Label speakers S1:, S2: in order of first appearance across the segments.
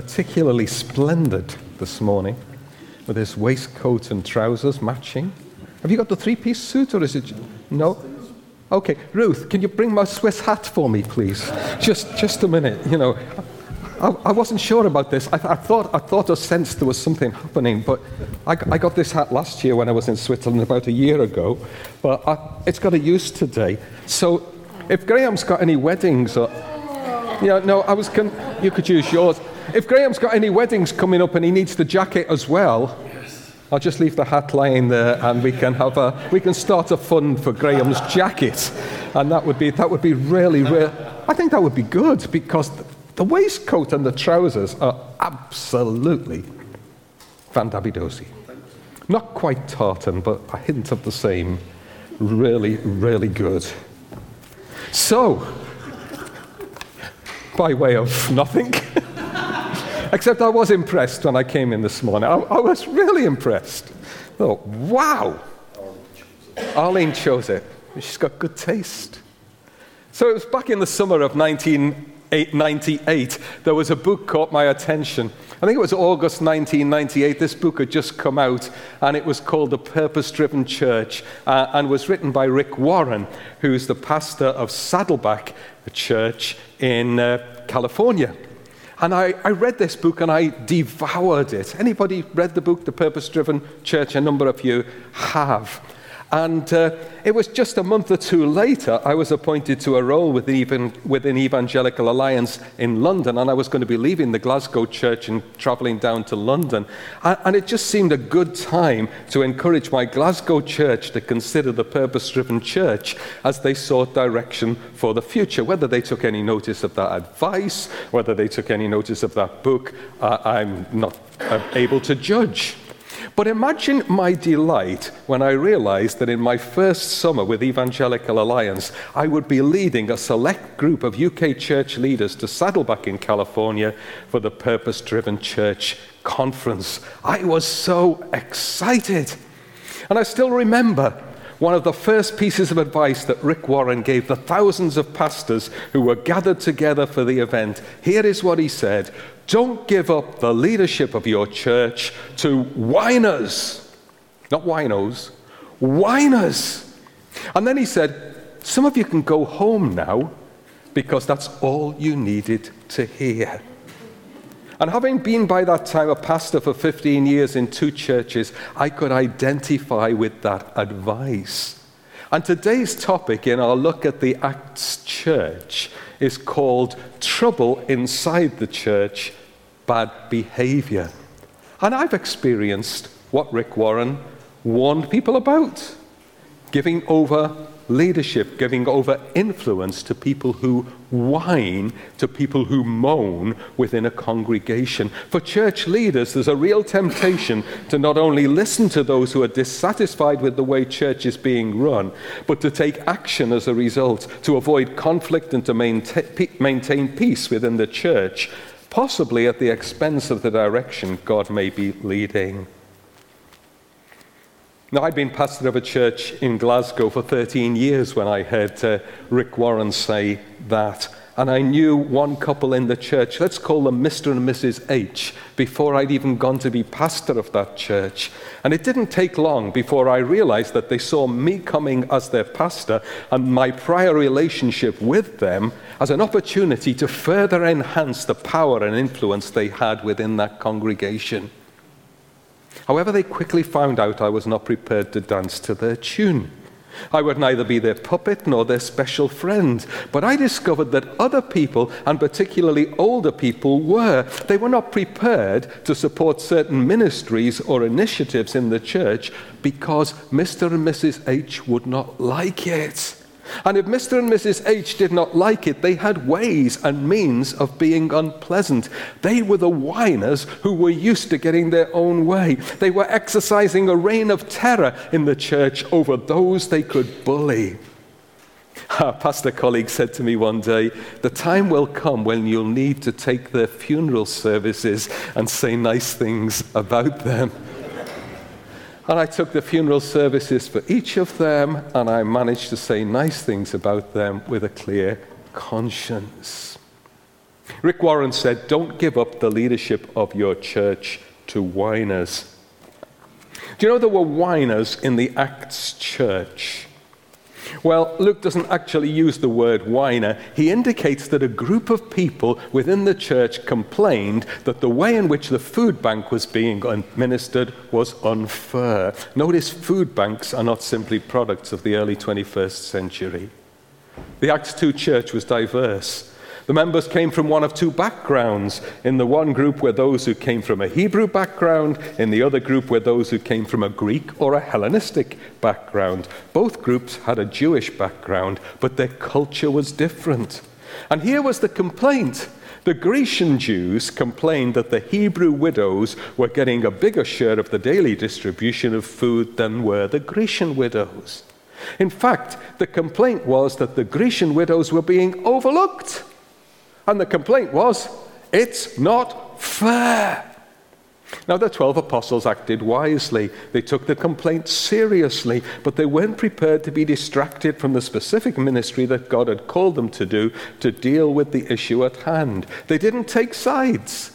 S1: particularly splendid this morning with his waistcoat and trousers matching. Have you got the three piece suit or is it? No? Okay, Ruth, can you bring my Swiss hat for me, please? Just, just a minute. You know, I, I wasn't sure about this. I, I, thought, I thought or sensed there was something happening, but I, I, got this hat last year when I was in Switzerland about a year ago, but it's got a use today. So if Graham's got any weddings or. Yeah, no, I was. Con- you could use yours. If Graham's got any weddings coming up and he needs the jacket as well, I'll just leave the hat lying there and we can have a we can start a fund for Graham's jacket. And that would be that would be really, really I think that would be good because the waistcoat and the trousers are absolutely fandabidosi. Not quite tartan, but a hint of the same. Really, really good. So, by way of nothing, except I was impressed when I came in this morning. I, I was really impressed. Oh, wow! Arlene chose it. She's got good taste. So it was back in the summer of 1998, there was a book caught my attention. I think it was August 1998. This book had just come out, and it was called The Purpose Driven Church uh, and was written by Rick Warren, who's the pastor of Saddleback Church in uh, California. And I, I, read this book and I devoured it. Anybody read the book, The Purpose Driven Church? A number of you have. And uh, it was just a month or two later, I was appointed to a role within, within Evangelical Alliance in London, and I was going to be leaving the Glasgow church and traveling down to London. And, and it just seemed a good time to encourage my Glasgow church to consider the purpose driven church as they sought direction for the future. Whether they took any notice of that advice, whether they took any notice of that book, uh, I'm not uh, able to judge. But imagine my delight when I realized that in my first summer with Evangelical Alliance, I would be leading a select group of UK church leaders to Saddleback in California for the Purpose Driven Church Conference. I was so excited. And I still remember one of the first pieces of advice that Rick Warren gave the thousands of pastors who were gathered together for the event. Here is what he said don't give up the leadership of your church to whiners, not winos, whiners. And then he said, Some of you can go home now because that's all you needed to hear. And having been by that time a pastor for 15 years in two churches, I could identify with that advice. And today's topic in our look at the Acts church is called Trouble Inside the Church Bad Behavior. And I've experienced what Rick Warren warned people about giving over leadership, giving over influence to people who whine, to people who moan within a congregation. For church leaders, there's a real temptation to not only listen to those who are dissatisfied with the way church is being run, but to take action as a result, to avoid conflict and to maintain peace within the church, possibly at the expense of the direction God may be leading. Now, I'd been pastor of a church in Glasgow for 13 years when I heard uh, Rick Warren say that. And I knew one couple in the church, let's call them Mr. and Mrs. H, before I'd even gone to be pastor of that church. And it didn't take long before I realized that they saw me coming as their pastor and my prior relationship with them as an opportunity to further enhance the power and influence they had within that congregation. However, they quickly found out I was not prepared to dance to their tune. I would neither be their puppet nor their special friend. But I discovered that other people, and particularly older people, were. They were not prepared to support certain ministries or initiatives in the church because Mr. and Mrs. H would not like it. And if Mr. and Mrs. H did not like it, they had ways and means of being unpleasant. They were the whiners who were used to getting their own way. They were exercising a reign of terror in the church over those they could bully. A pastor colleague said to me one day, The time will come when you'll need to take their funeral services and say nice things about them. And I took the funeral services for each of them, and I managed to say nice things about them with a clear conscience. Rick Warren said, Don't give up the leadership of your church to whiners. Do you know there were whiners in the Acts church? Well, Luke doesn't actually use the word whiner. He indicates that a group of people within the church complained that the way in which the food bank was being administered was unfair. Notice food banks are not simply products of the early 21st century. The Acts 2 church was diverse. The members came from one of two backgrounds. In the one group were those who came from a Hebrew background, in the other group were those who came from a Greek or a Hellenistic background. Both groups had a Jewish background, but their culture was different. And here was the complaint. The Grecian Jews complained that the Hebrew widows were getting a bigger share of the daily distribution of food than were the Grecian widows. In fact, the complaint was that the Grecian widows were being overlooked. And the complaint was, it's not fair. Now, the 12 apostles acted wisely. They took the complaint seriously, but they weren't prepared to be distracted from the specific ministry that God had called them to do to deal with the issue at hand. They didn't take sides.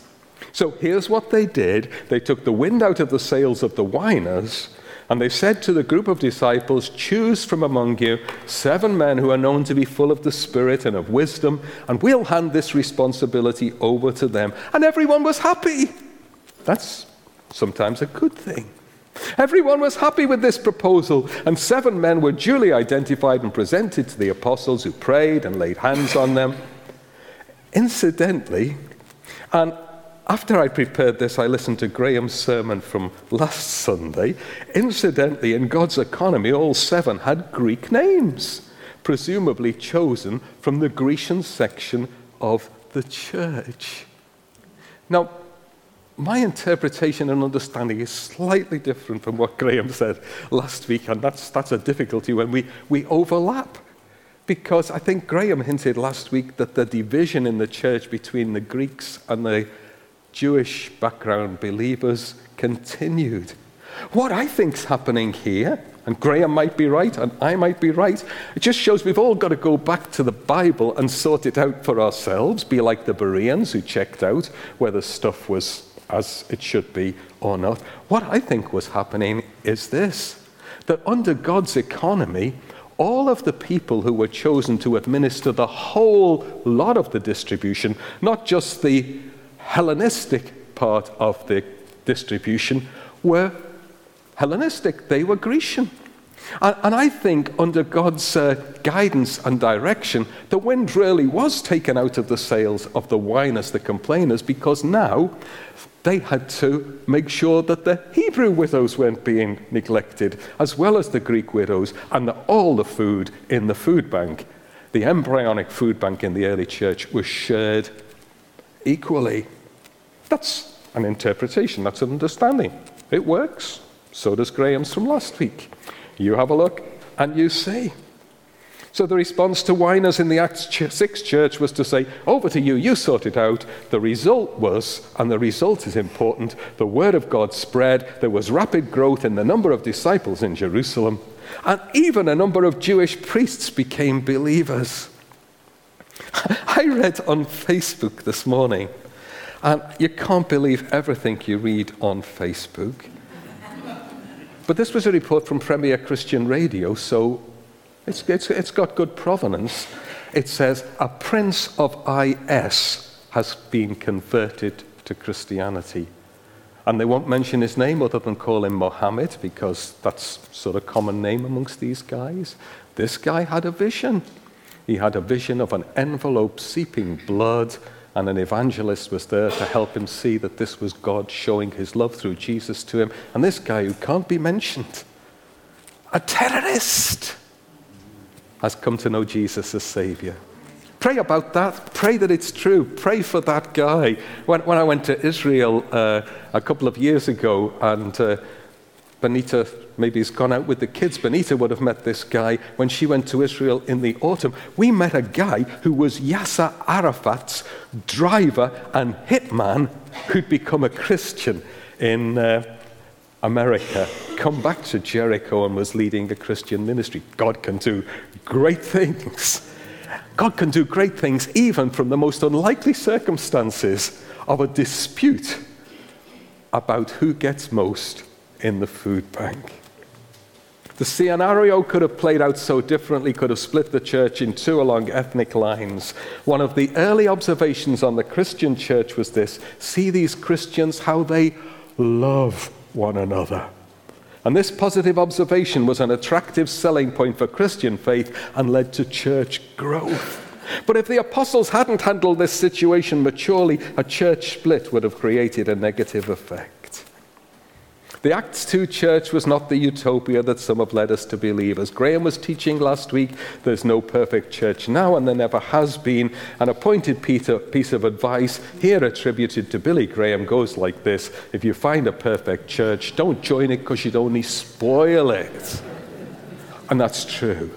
S1: So here's what they did they took the wind out of the sails of the whiners and they said to the group of disciples, Choose from among you seven men who are known to be full of the Spirit and of wisdom, and we'll hand this responsibility over to them. And everyone was happy. That's sometimes a good thing. Everyone was happy with this proposal, and seven men were duly identified and presented to the apostles who prayed and laid hands on them. Incidentally, and after I prepared this, I listened to Graham's sermon from last Sunday. Incidentally, in God's economy, all seven had Greek names, presumably chosen from the Grecian section of the church. Now, my interpretation and understanding is slightly different from what Graham said last week, and that's, that's a difficulty when we, we overlap. Because I think Graham hinted last week that the division in the church between the Greeks and the Jewish background believers continued. What I think's happening here, and Graham might be right, and I might be right, it just shows we've all got to go back to the Bible and sort it out for ourselves, be like the Bereans who checked out whether stuff was as it should be or not. What I think was happening is this that under God's economy, all of the people who were chosen to administer the whole lot of the distribution, not just the Hellenistic part of the distribution were Hellenistic, they were Grecian. And, and I think under God's uh, guidance and direction, the wind really was taken out of the sails of the whiners, the complainers, because now they had to make sure that the Hebrew widows weren't being neglected, as well as the Greek widows, and that all the food in the food bank, the embryonic food bank in the early church, was shared equally. That's an interpretation, that's an understanding. It works. So does Graham's from last week. You have a look and you see. So the response to whiners in the Acts 6 church was to say, Over to you, you sort it out. The result was, and the result is important, the word of God spread. There was rapid growth in the number of disciples in Jerusalem, and even a number of Jewish priests became believers. I read on Facebook this morning and you can't believe everything you read on Facebook. But this was a report from Premier Christian Radio, so it's, it's, it's got good provenance. It says, A prince of IS has been converted to Christianity. And they won't mention his name other than call him Mohammed because that's sort of common name amongst these guys. This guy had a vision. He had a vision of an envelope seeping blood and an evangelist was there to help him see that this was God showing his love through Jesus to him. And this guy, who can't be mentioned, a terrorist, has come to know Jesus as Savior. Pray about that. Pray that it's true. Pray for that guy. When, when I went to Israel uh, a couple of years ago, and uh, Benita maybe he's gone out with the kids. Benita would have met this guy when she went to Israel in the autumn. We met a guy who was Yasser Arafat's driver and hitman who'd become a Christian in uh, America, come back to Jericho and was leading a Christian ministry. God can do great things. God can do great things even from the most unlikely circumstances of a dispute about who gets most in the food bank. The scenario could have played out so differently, could have split the church in two along ethnic lines. One of the early observations on the Christian church was this see these Christians, how they love one another. And this positive observation was an attractive selling point for Christian faith and led to church growth. But if the apostles hadn't handled this situation maturely, a church split would have created a negative effect. The Acts 2 church was not the utopia that some have led us to believe. As Graham was teaching last week, there's no perfect church now, and there never has been. An appointed piece of advice here attributed to Billy Graham goes like this If you find a perfect church, don't join it because you'd only spoil it. And that's true.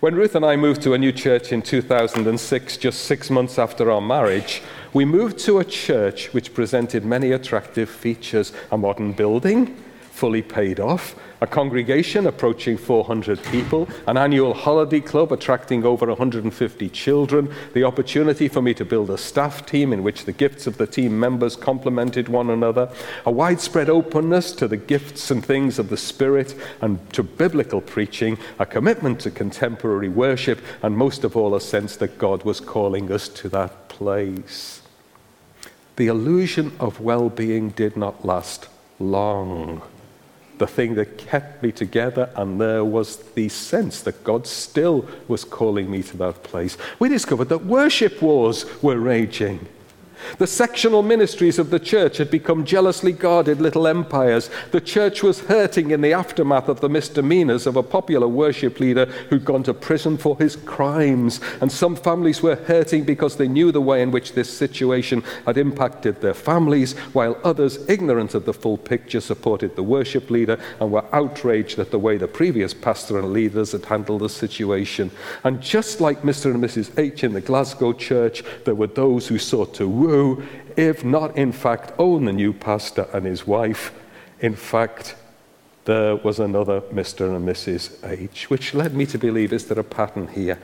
S1: When Ruth and I moved to a new church in 2006, just six months after our marriage, we moved to a church which presented many attractive features a modern building, fully paid off, a congregation approaching 400 people, an annual holiday club attracting over 150 children, the opportunity for me to build a staff team in which the gifts of the team members complemented one another, a widespread openness to the gifts and things of the Spirit and to biblical preaching, a commitment to contemporary worship, and most of all, a sense that God was calling us to that place. The illusion of well being did not last long. The thing that kept me together, and there was the sense that God still was calling me to that place. We discovered that worship wars were raging. The sectional ministries of the church had become jealously guarded little empires. The church was hurting in the aftermath of the misdemeanors of a popular worship leader who'd gone to prison for his crimes. And some families were hurting because they knew the way in which this situation had impacted their families, while others, ignorant of the full picture, supported the worship leader and were outraged at the way the previous pastor and leaders had handled the situation. And just like Mr. and Mrs. H in the Glasgow church, there were those who sought to woo, if not in fact own the new pastor and his wife. In fact, there was another Mr. and Mrs. H, which led me to believe is there a pattern here?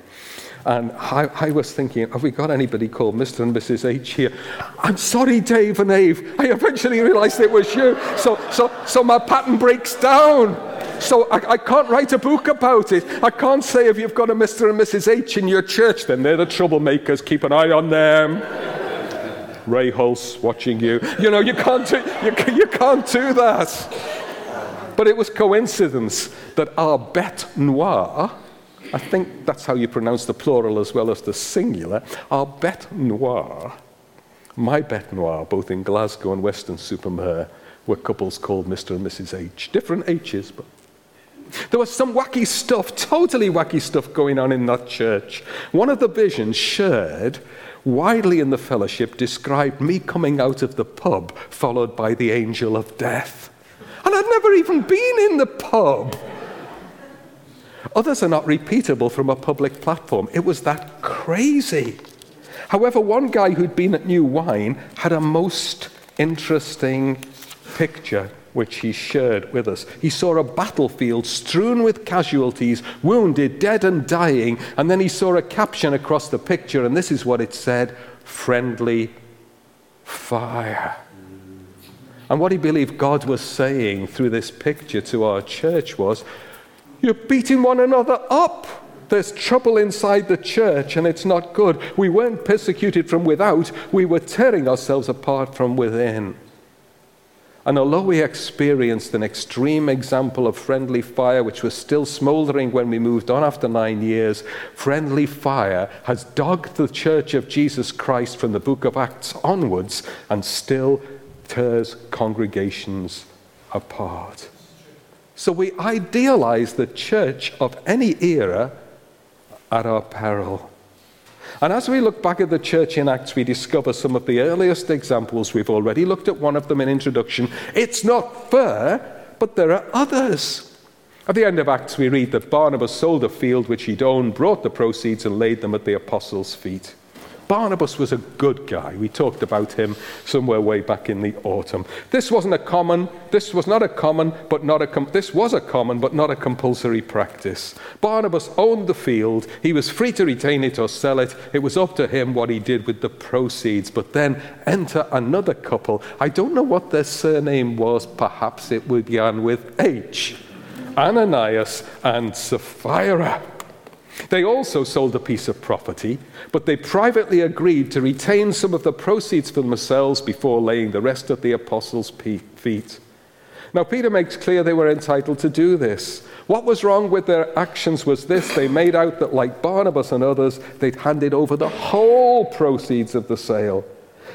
S1: And I, I, was thinking, have we got anybody called Mr. and Mrs. H here? I'm sorry, Dave and Eve. I eventually realized it was you. So, so, so my pattern breaks down. So I, I, can't write a book about it. I can't say if you've got a Mr. and Mrs. H in your church, then they're the troublemakers. Keep an eye on them. Ray Hulse watching you. You know, you can't do, you, you can't do that. But it was coincidence that our bête noire, I think that's how you pronounce the plural as well as the singular, our bête noire, my bête noire, both in Glasgow and Weston-super-Mare, were couples called Mr. and Mrs. H. Different H's, but there was some wacky stuff, totally wacky stuff going on in that church. One of the visions shared widely in the fellowship described me coming out of the pub, followed by the angel of death. And I'd never even been in the pub. Others are not repeatable from a public platform. It was that crazy. However, one guy who'd been at New Wine had a most interesting picture which he shared with us. He saw a battlefield strewn with casualties, wounded, dead, and dying, and then he saw a caption across the picture, and this is what it said friendly fire. And what he believed God was saying through this picture to our church was, You're beating one another up. There's trouble inside the church, and it's not good. We weren't persecuted from without, we were tearing ourselves apart from within. And although we experienced an extreme example of friendly fire, which was still smoldering when we moved on after nine years, friendly fire has dogged the Church of Jesus Christ from the book of Acts onwards and still tears congregations apart. So we idealize the church of any era at our peril. And as we look back at the church in Acts, we discover some of the earliest examples. We've already looked at one of them in introduction. It's not fair, but there are others. At the end of Acts, we read that Barnabas sold a field which he'd owned, brought the proceeds, and laid them at the apostles' feet. Barnabas was a good guy. We talked about him somewhere way back in the autumn. This wasn't a common, this was not a common, but not a, com- this was a common, but not a compulsory practice. Barnabas owned the field. He was free to retain it or sell it. It was up to him what he did with the proceeds. But then enter another couple. I don't know what their surname was. Perhaps it would began with H. Ananias and Sapphira. They also sold a piece of property, but they privately agreed to retain some of the proceeds for themselves before laying the rest at the apostles' feet. Now, Peter makes clear they were entitled to do this. What was wrong with their actions was this they made out that, like Barnabas and others, they'd handed over the whole proceeds of the sale.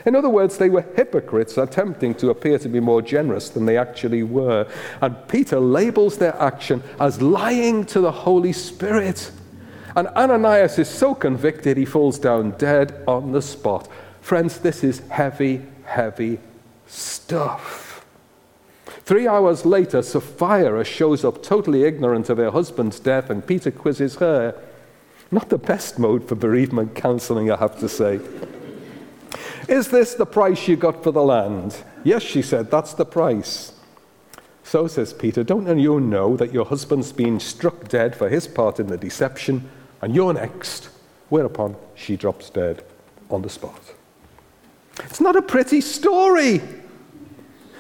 S1: In other words, they were hypocrites attempting to appear to be more generous than they actually were. And Peter labels their action as lying to the Holy Spirit. And Ananias is so convicted he falls down dead on the spot. Friends, this is heavy, heavy stuff. Three hours later, Sapphira shows up totally ignorant of her husband's death, and Peter quizzes her. Not the best mode for bereavement counseling, I have to say. Is this the price you got for the land? Yes, she said, that's the price. So says Peter, don't you know that your husband's been struck dead for his part in the deception? And you're next. Whereupon she drops dead on the spot. It's not a pretty story.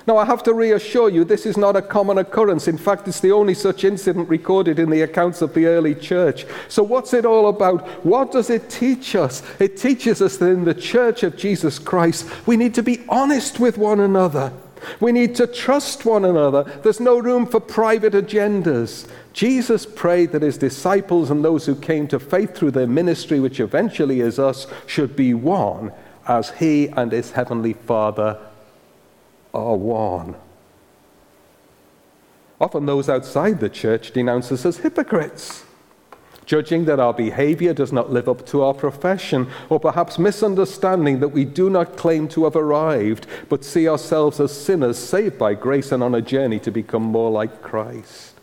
S1: Now, I have to reassure you, this is not a common occurrence. In fact, it's the only such incident recorded in the accounts of the early church. So, what's it all about? What does it teach us? It teaches us that in the church of Jesus Christ, we need to be honest with one another. We need to trust one another. There's no room for private agendas. Jesus prayed that his disciples and those who came to faith through their ministry, which eventually is us, should be one as he and his heavenly Father are one. Often those outside the church denounce us as hypocrites judging that our behavior does not live up to our profession, or perhaps misunderstanding that we do not claim to have arrived, but see ourselves as sinners saved by grace and on a journey to become more like Christ.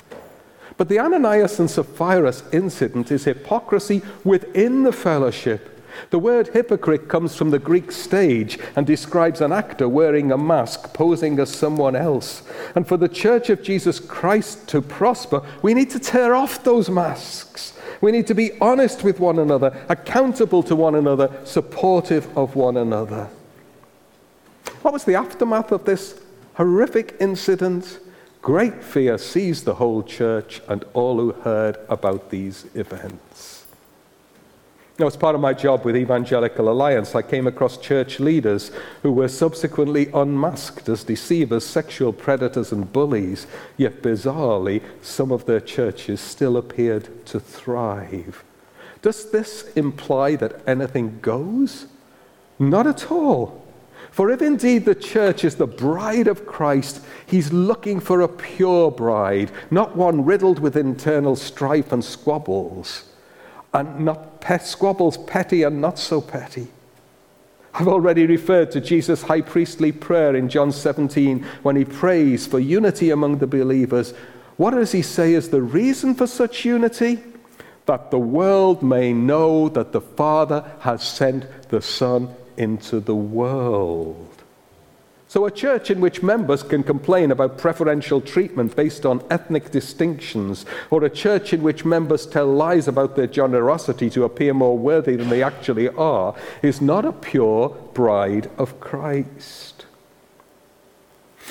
S1: But the Ananias and Sapphira incident is hypocrisy within the fellowship. The word hypocrite comes from the Greek stage and describes an actor wearing a mask, posing as someone else. And for the Church of Jesus Christ to prosper, we need to tear off those masks we need to be honest with one another, accountable to one another, supportive of one another. What was the aftermath of this horrific incident? Great fear seized the whole church and all who heard about these events. Now, as part of my job with Evangelical Alliance, I came across church leaders who were subsequently unmasked as deceivers, sexual predators, and bullies, yet bizarrely, some of their churches still appeared to thrive. Does this imply that anything goes? Not at all. For if indeed the church is the bride of Christ, he's looking for a pure bride, not one riddled with internal strife and squabbles and not pet squabbles, petty and not so petty. I've already referred to Jesus' high priestly prayer in John 17 when he prays for unity among the believers. What does he say is the reason for such unity? That the world may know that the Father has sent the Son into the world. So, a church in which members can complain about preferential treatment based on ethnic distinctions, or a church in which members tell lies about their generosity to appear more worthy than they actually are, is not a pure bride of Christ.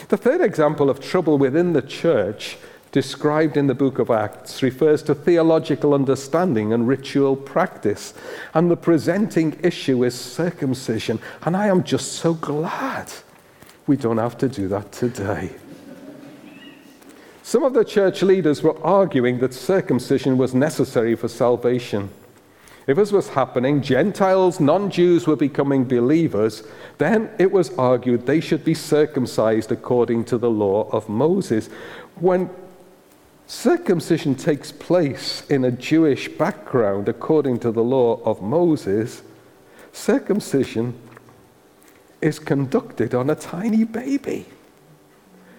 S1: The third example of trouble within the church, described in the book of Acts, refers to theological understanding and ritual practice. And the presenting issue is circumcision. And I am just so glad we don't have to do that today. Some of the church leaders were arguing that circumcision was necessary for salvation. If this was happening, Gentiles, non Jews were becoming believers, then it was argued they should be circumcised according to the law of Moses. When circumcision takes place in a Jewish background according to the law of Moses, circumcision is conducted on a tiny baby.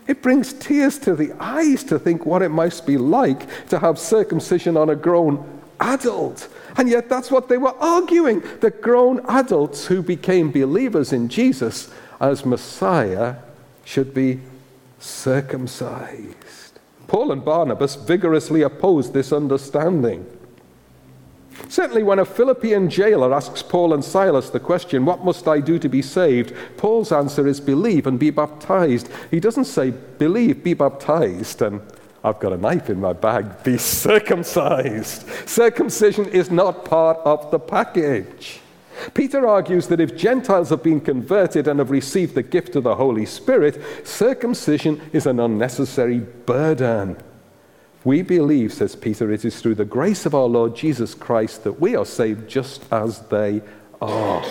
S1: It brings tears to the eyes to think what it must be like to have circumcision on a grown adult. And yet, that's what they were arguing that grown adults who became believers in Jesus as Messiah should be circumcised. Paul and Barnabas vigorously opposed this understanding. Certainly, when a Philippian jailer asks Paul and Silas the question, What must I do to be saved? Paul's answer is, Believe and be baptized. He doesn't say, Believe, be baptized, and I've got a knife in my bag, be circumcised. Circumcision is not part of the package. Peter argues that if Gentiles have been converted and have received the gift of the Holy Spirit, circumcision is an unnecessary burden. We believe, says Peter, it is through the grace of our Lord Jesus Christ that we are saved just as they are.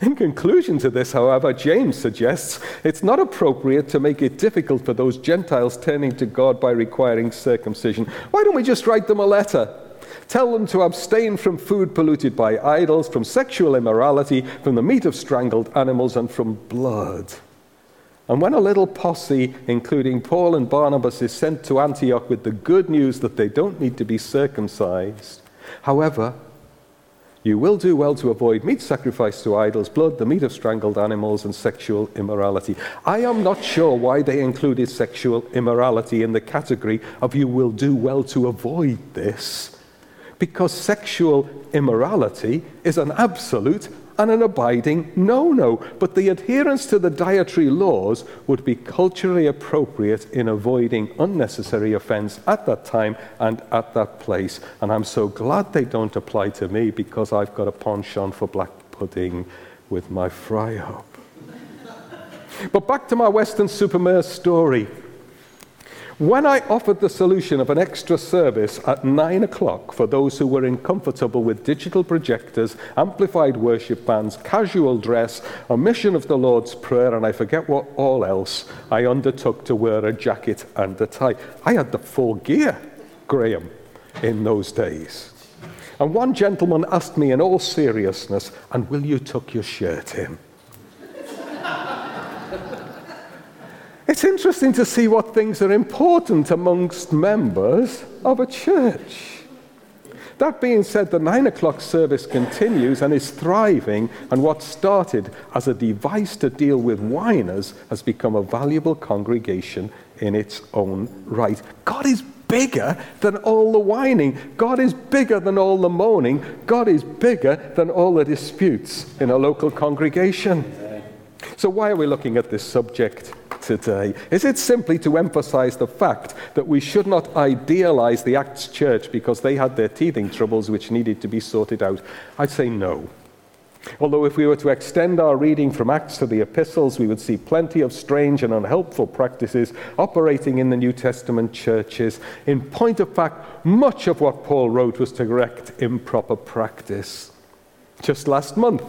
S1: In conclusion to this, however, James suggests it's not appropriate to make it difficult for those Gentiles turning to God by requiring circumcision. Why don't we just write them a letter? Tell them to abstain from food polluted by idols, from sexual immorality, from the meat of strangled animals, and from blood. And when a little posse, including Paul and Barnabas, is sent to Antioch with the good news that they don't need to be circumcised, however, you will do well to avoid meat sacrificed to idols, blood, the meat of strangled animals, and sexual immorality. I am not sure why they included sexual immorality in the category of you will do well to avoid this, because sexual immorality is an absolute and an abiding no no. But the adherence to the dietary laws would be culturally appropriate in avoiding unnecessary offense at that time and at that place. And I'm so glad they don't apply to me because I've got a penchant for black pudding with my fry up. but back to my Weston-super-Mare story. When I offered the solution of an extra service at 9 o'clock for those who were uncomfortable with digital projectors, amplified worship bands, casual dress, omission of the Lord's Prayer, and I forget what all else, I undertook to wear a jacket and a tie. I had the full gear, Graham, in those days. And one gentleman asked me in all seriousness, and will you tuck your shirt in? It's interesting to see what things are important amongst members of a church. That being said, the nine o'clock service continues and is thriving, and what started as a device to deal with whiners has become a valuable congregation in its own right. God is bigger than all the whining. God is bigger than all the moaning. God is bigger than all the disputes in a local congregation. So, why are we looking at this subject today? Is it simply to emphasize the fact that we should not idealize the Acts church because they had their teething troubles which needed to be sorted out? I'd say no. Although, if we were to extend our reading from Acts to the epistles, we would see plenty of strange and unhelpful practices operating in the New Testament churches. In point of fact, much of what Paul wrote was to correct improper practice. Just last month,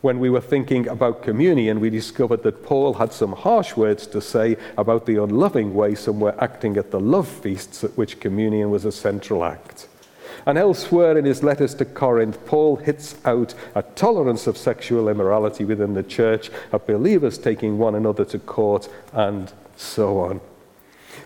S1: when we were thinking about communion, we discovered that Paul had some harsh words to say about the unloving way some were acting at the love feasts at which communion was a central act. And elsewhere in his letters to Corinth, Paul hits out a tolerance of sexual immorality within the church, of believers taking one another to court, and so on.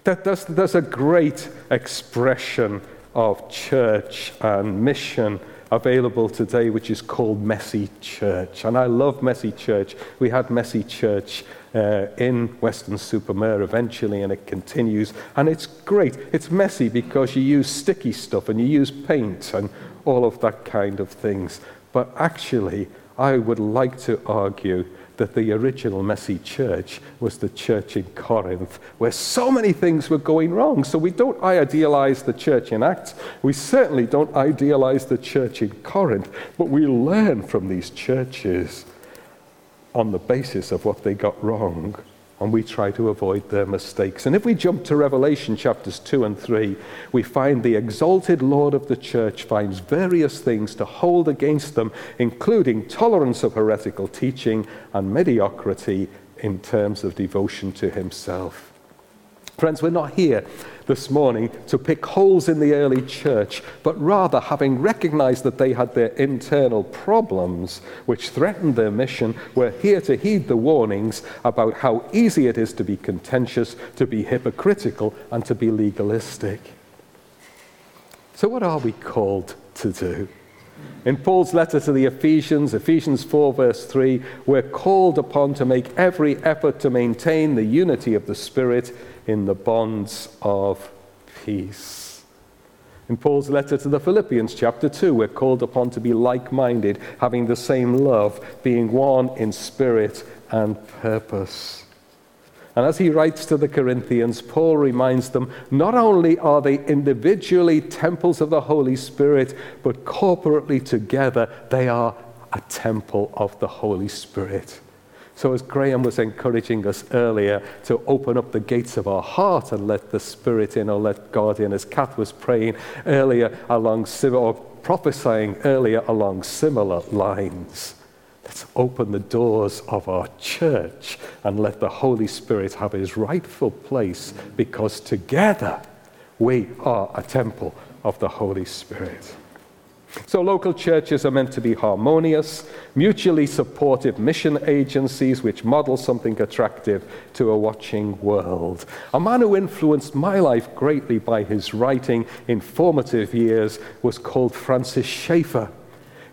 S1: That, there's, there's a great expression of church and mission available today, which is called Messy Church. And I love Messy Church. We had Messy Church uh, in Weston-super-Mare eventually, and it continues. And it's great. It's messy because you use sticky stuff and you use paint and all of that kind of things. But actually, I would like to argue that the original messy church was the church in Corinth, where so many things were going wrong. So we don't idealize the church in Acts. We certainly don't idealize the church in Corinth, but we learn from these churches on the basis of what they got wrong and we try to avoid their mistakes. And if we jump to Revelation chapters 2 and 3, we find the exalted Lord of the church finds various things to hold against them, including tolerance of heretical teaching and mediocrity in terms of devotion to himself. Friends, we're not here this morning to pick holes in the early church, but rather, having recognized that they had their internal problems which threatened their mission, we're here to heed the warnings about how easy it is to be contentious, to be hypocritical, and to be legalistic. So, what are we called to do? In Paul's letter to the Ephesians, Ephesians 4, verse 3, we're called upon to make every effort to maintain the unity of the Spirit in the bonds of peace. In Paul's letter to the Philippians, chapter 2, we're called upon to be like minded, having the same love, being one in spirit and purpose. And as he writes to the Corinthians, Paul reminds them not only are they individually temples of the Holy Spirit, but corporately together they are a temple of the Holy Spirit. So, as Graham was encouraging us earlier to open up the gates of our heart and let the Spirit in or let God in, as Kath was praying earlier along, similar or prophesying earlier along similar lines. Let's open the doors of our church and let the Holy Spirit have his rightful place because together we are a temple of the Holy Spirit. So, local churches are meant to be harmonious, mutually supportive mission agencies which model something attractive to a watching world. A man who influenced my life greatly by his writing in formative years was called Francis Schaeffer.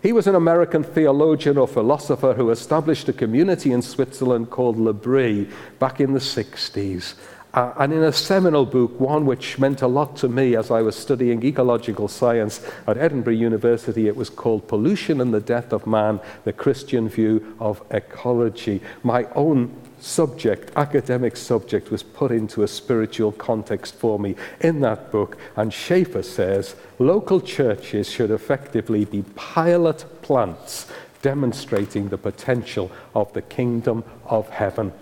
S1: He was an American theologian or philosopher who established a community in Switzerland called L'Abri back in the 60s. Uh, and in a seminal book, one which meant a lot to me as I was studying ecological science at Edinburgh University, it was called Pollution and the Death of Man The Christian View of Ecology. My own subject, academic subject, was put into a spiritual context for me in that book. And Schaeffer says local churches should effectively be pilot plants demonstrating the potential of the kingdom of heaven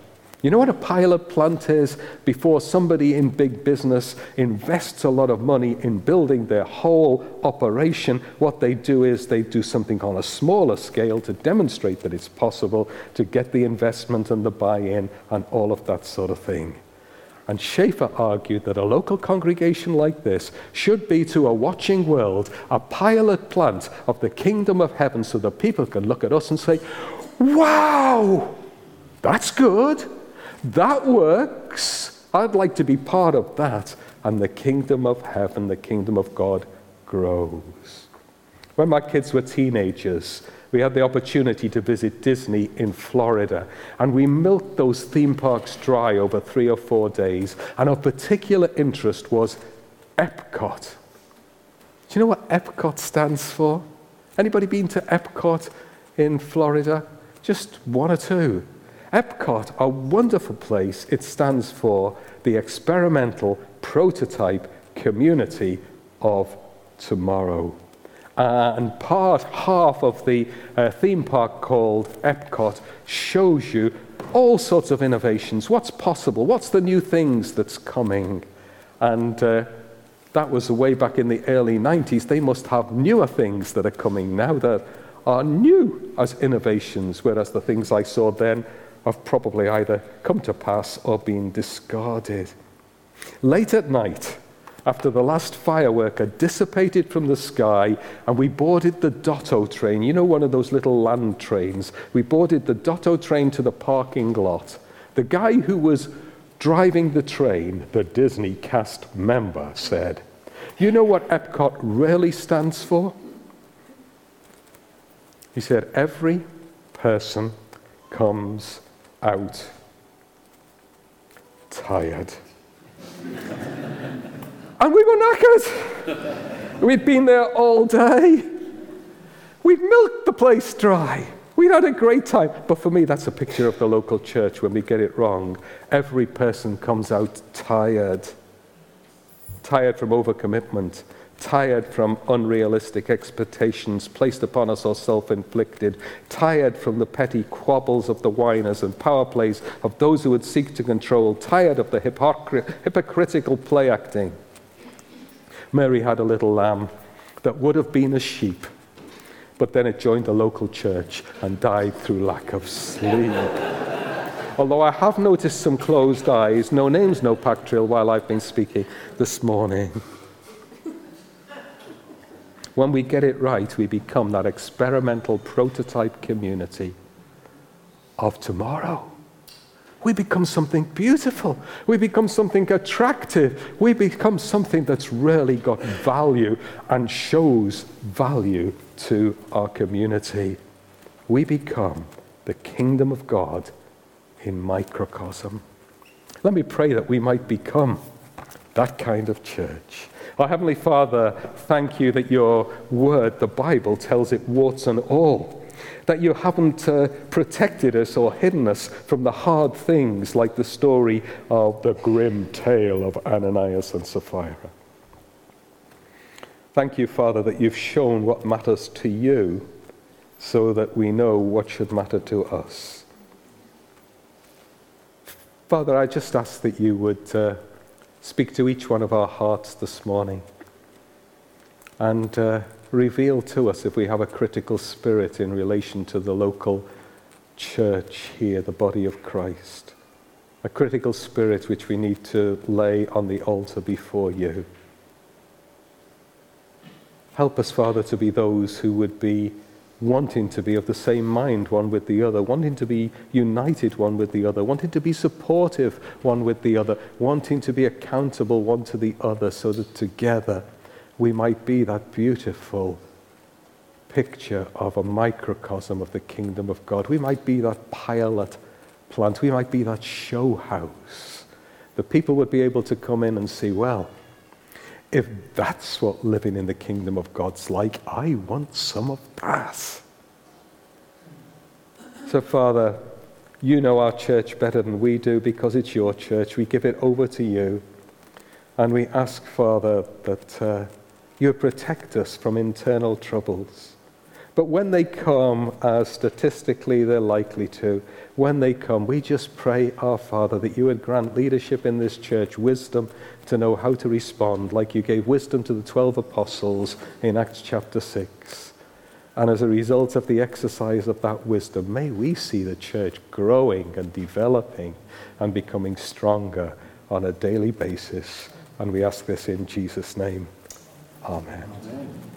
S1: you know what a pilot plant is? Before somebody in big business invests a lot of money in building their whole operation, what they do is they do something on a smaller scale to demonstrate that it's possible to get the investment and the buy in and all of that sort of thing. And Schaeffer argued that a local congregation like this should be to a watching world a pilot plant of the kingdom of heaven so that people can look at us and say, Wow, that's good. That works. I'd like to be part of that. And the kingdom of heaven, the kingdom of God grows. When my kids were teenagers, we had the opportunity to visit Disney in Florida, and we milked those theme parks dry over three or four days. And of particular interest was Epcot. Do you know what Epcot stands for? Anybody been to Epcot in Florida? Just one or two. Epcot, a wonderful place, it stands for the experimental prototype community of tomorrow. Uh, and part half of the uh, theme park called Epcot shows you all sorts of innovations. What's possible? What's the new things that's coming? And uh, that was way back in the early 90s. They must have newer things that are coming now that are new as innovations, whereas the things I saw then have probably either come to pass or been discarded. Late at night, after the last firework had dissipated from the sky, and we boarded the Dotto train, you know, one of those little land trains. We boarded the Dotto train to the parking lot. The guy who was driving the train, the Disney cast member, said, You know what Epcot really stands for? He said, Every person comes out tired. and we were knackered. We'd been there all day. We'd milked the place dry. We'd had a great time. But for me, that's a picture of the local church when we get it wrong. Every person comes out tired. Tired from overcommitment tired from unrealistic expectations placed upon us or self inflicted, tired from the petty quabbles of the whiners and power plays of those who would seek to control, tired of the hypocr- hypocritical play acting. Mary had a little lamb that would have been a sheep, but then it joined the local church and died through lack of sleep. Although I have noticed some closed eyes, no names, no pack drill while I've been speaking this morning. When we get it right, we become that experimental prototype community of tomorrow. we become something beautiful. We become something attractive. We become something that's really got value and shows value to our community. We become the kingdom of God in microcosm. Let me pray that we might become that kind of church. Our Heavenly Father, thank you that your word, the Bible, tells it warts and all that you haven't uh, protected us or hidden us from the hard things like the story of the grim tale of Ananias and Sapphira. Thank you, Father, that you've shown what matters to you so that we know what should matter to us. Father, I just ask that you would uh, speak to each one of our hearts this morning and uh, reveal to us if we have a critical spirit in relation to the local church here, the body of Christ. A critical spirit which we need to lay on the altar before you. Help us, Father, to be those who would be wanting to be of the same mind one with the other, wanting to be united one with the other, wanting to be supportive one with the other, wanting to be accountable one to the other, so that together we might be that beautiful picture of a microcosm of the kingdom of God. We might be that pilot plant. We might be that show house. The people would be able to come in and see, well, if that's what living in the kingdom of God's like, I want some of that. So, Father, you know our church better than we do because it's your church. We give it over to you. And we ask, Father, that. Uh, you protect us from internal troubles. But when they come, as statistically they're likely to, when they come, we just pray, Our Father, that you would grant leadership in this church wisdom to know how to respond, like you gave wisdom to the 12 apostles in Acts chapter 6. And as a result of the exercise of that wisdom, may we see the church growing and developing and becoming stronger on a daily basis. And we ask this in Jesus' name. Amen. Amen.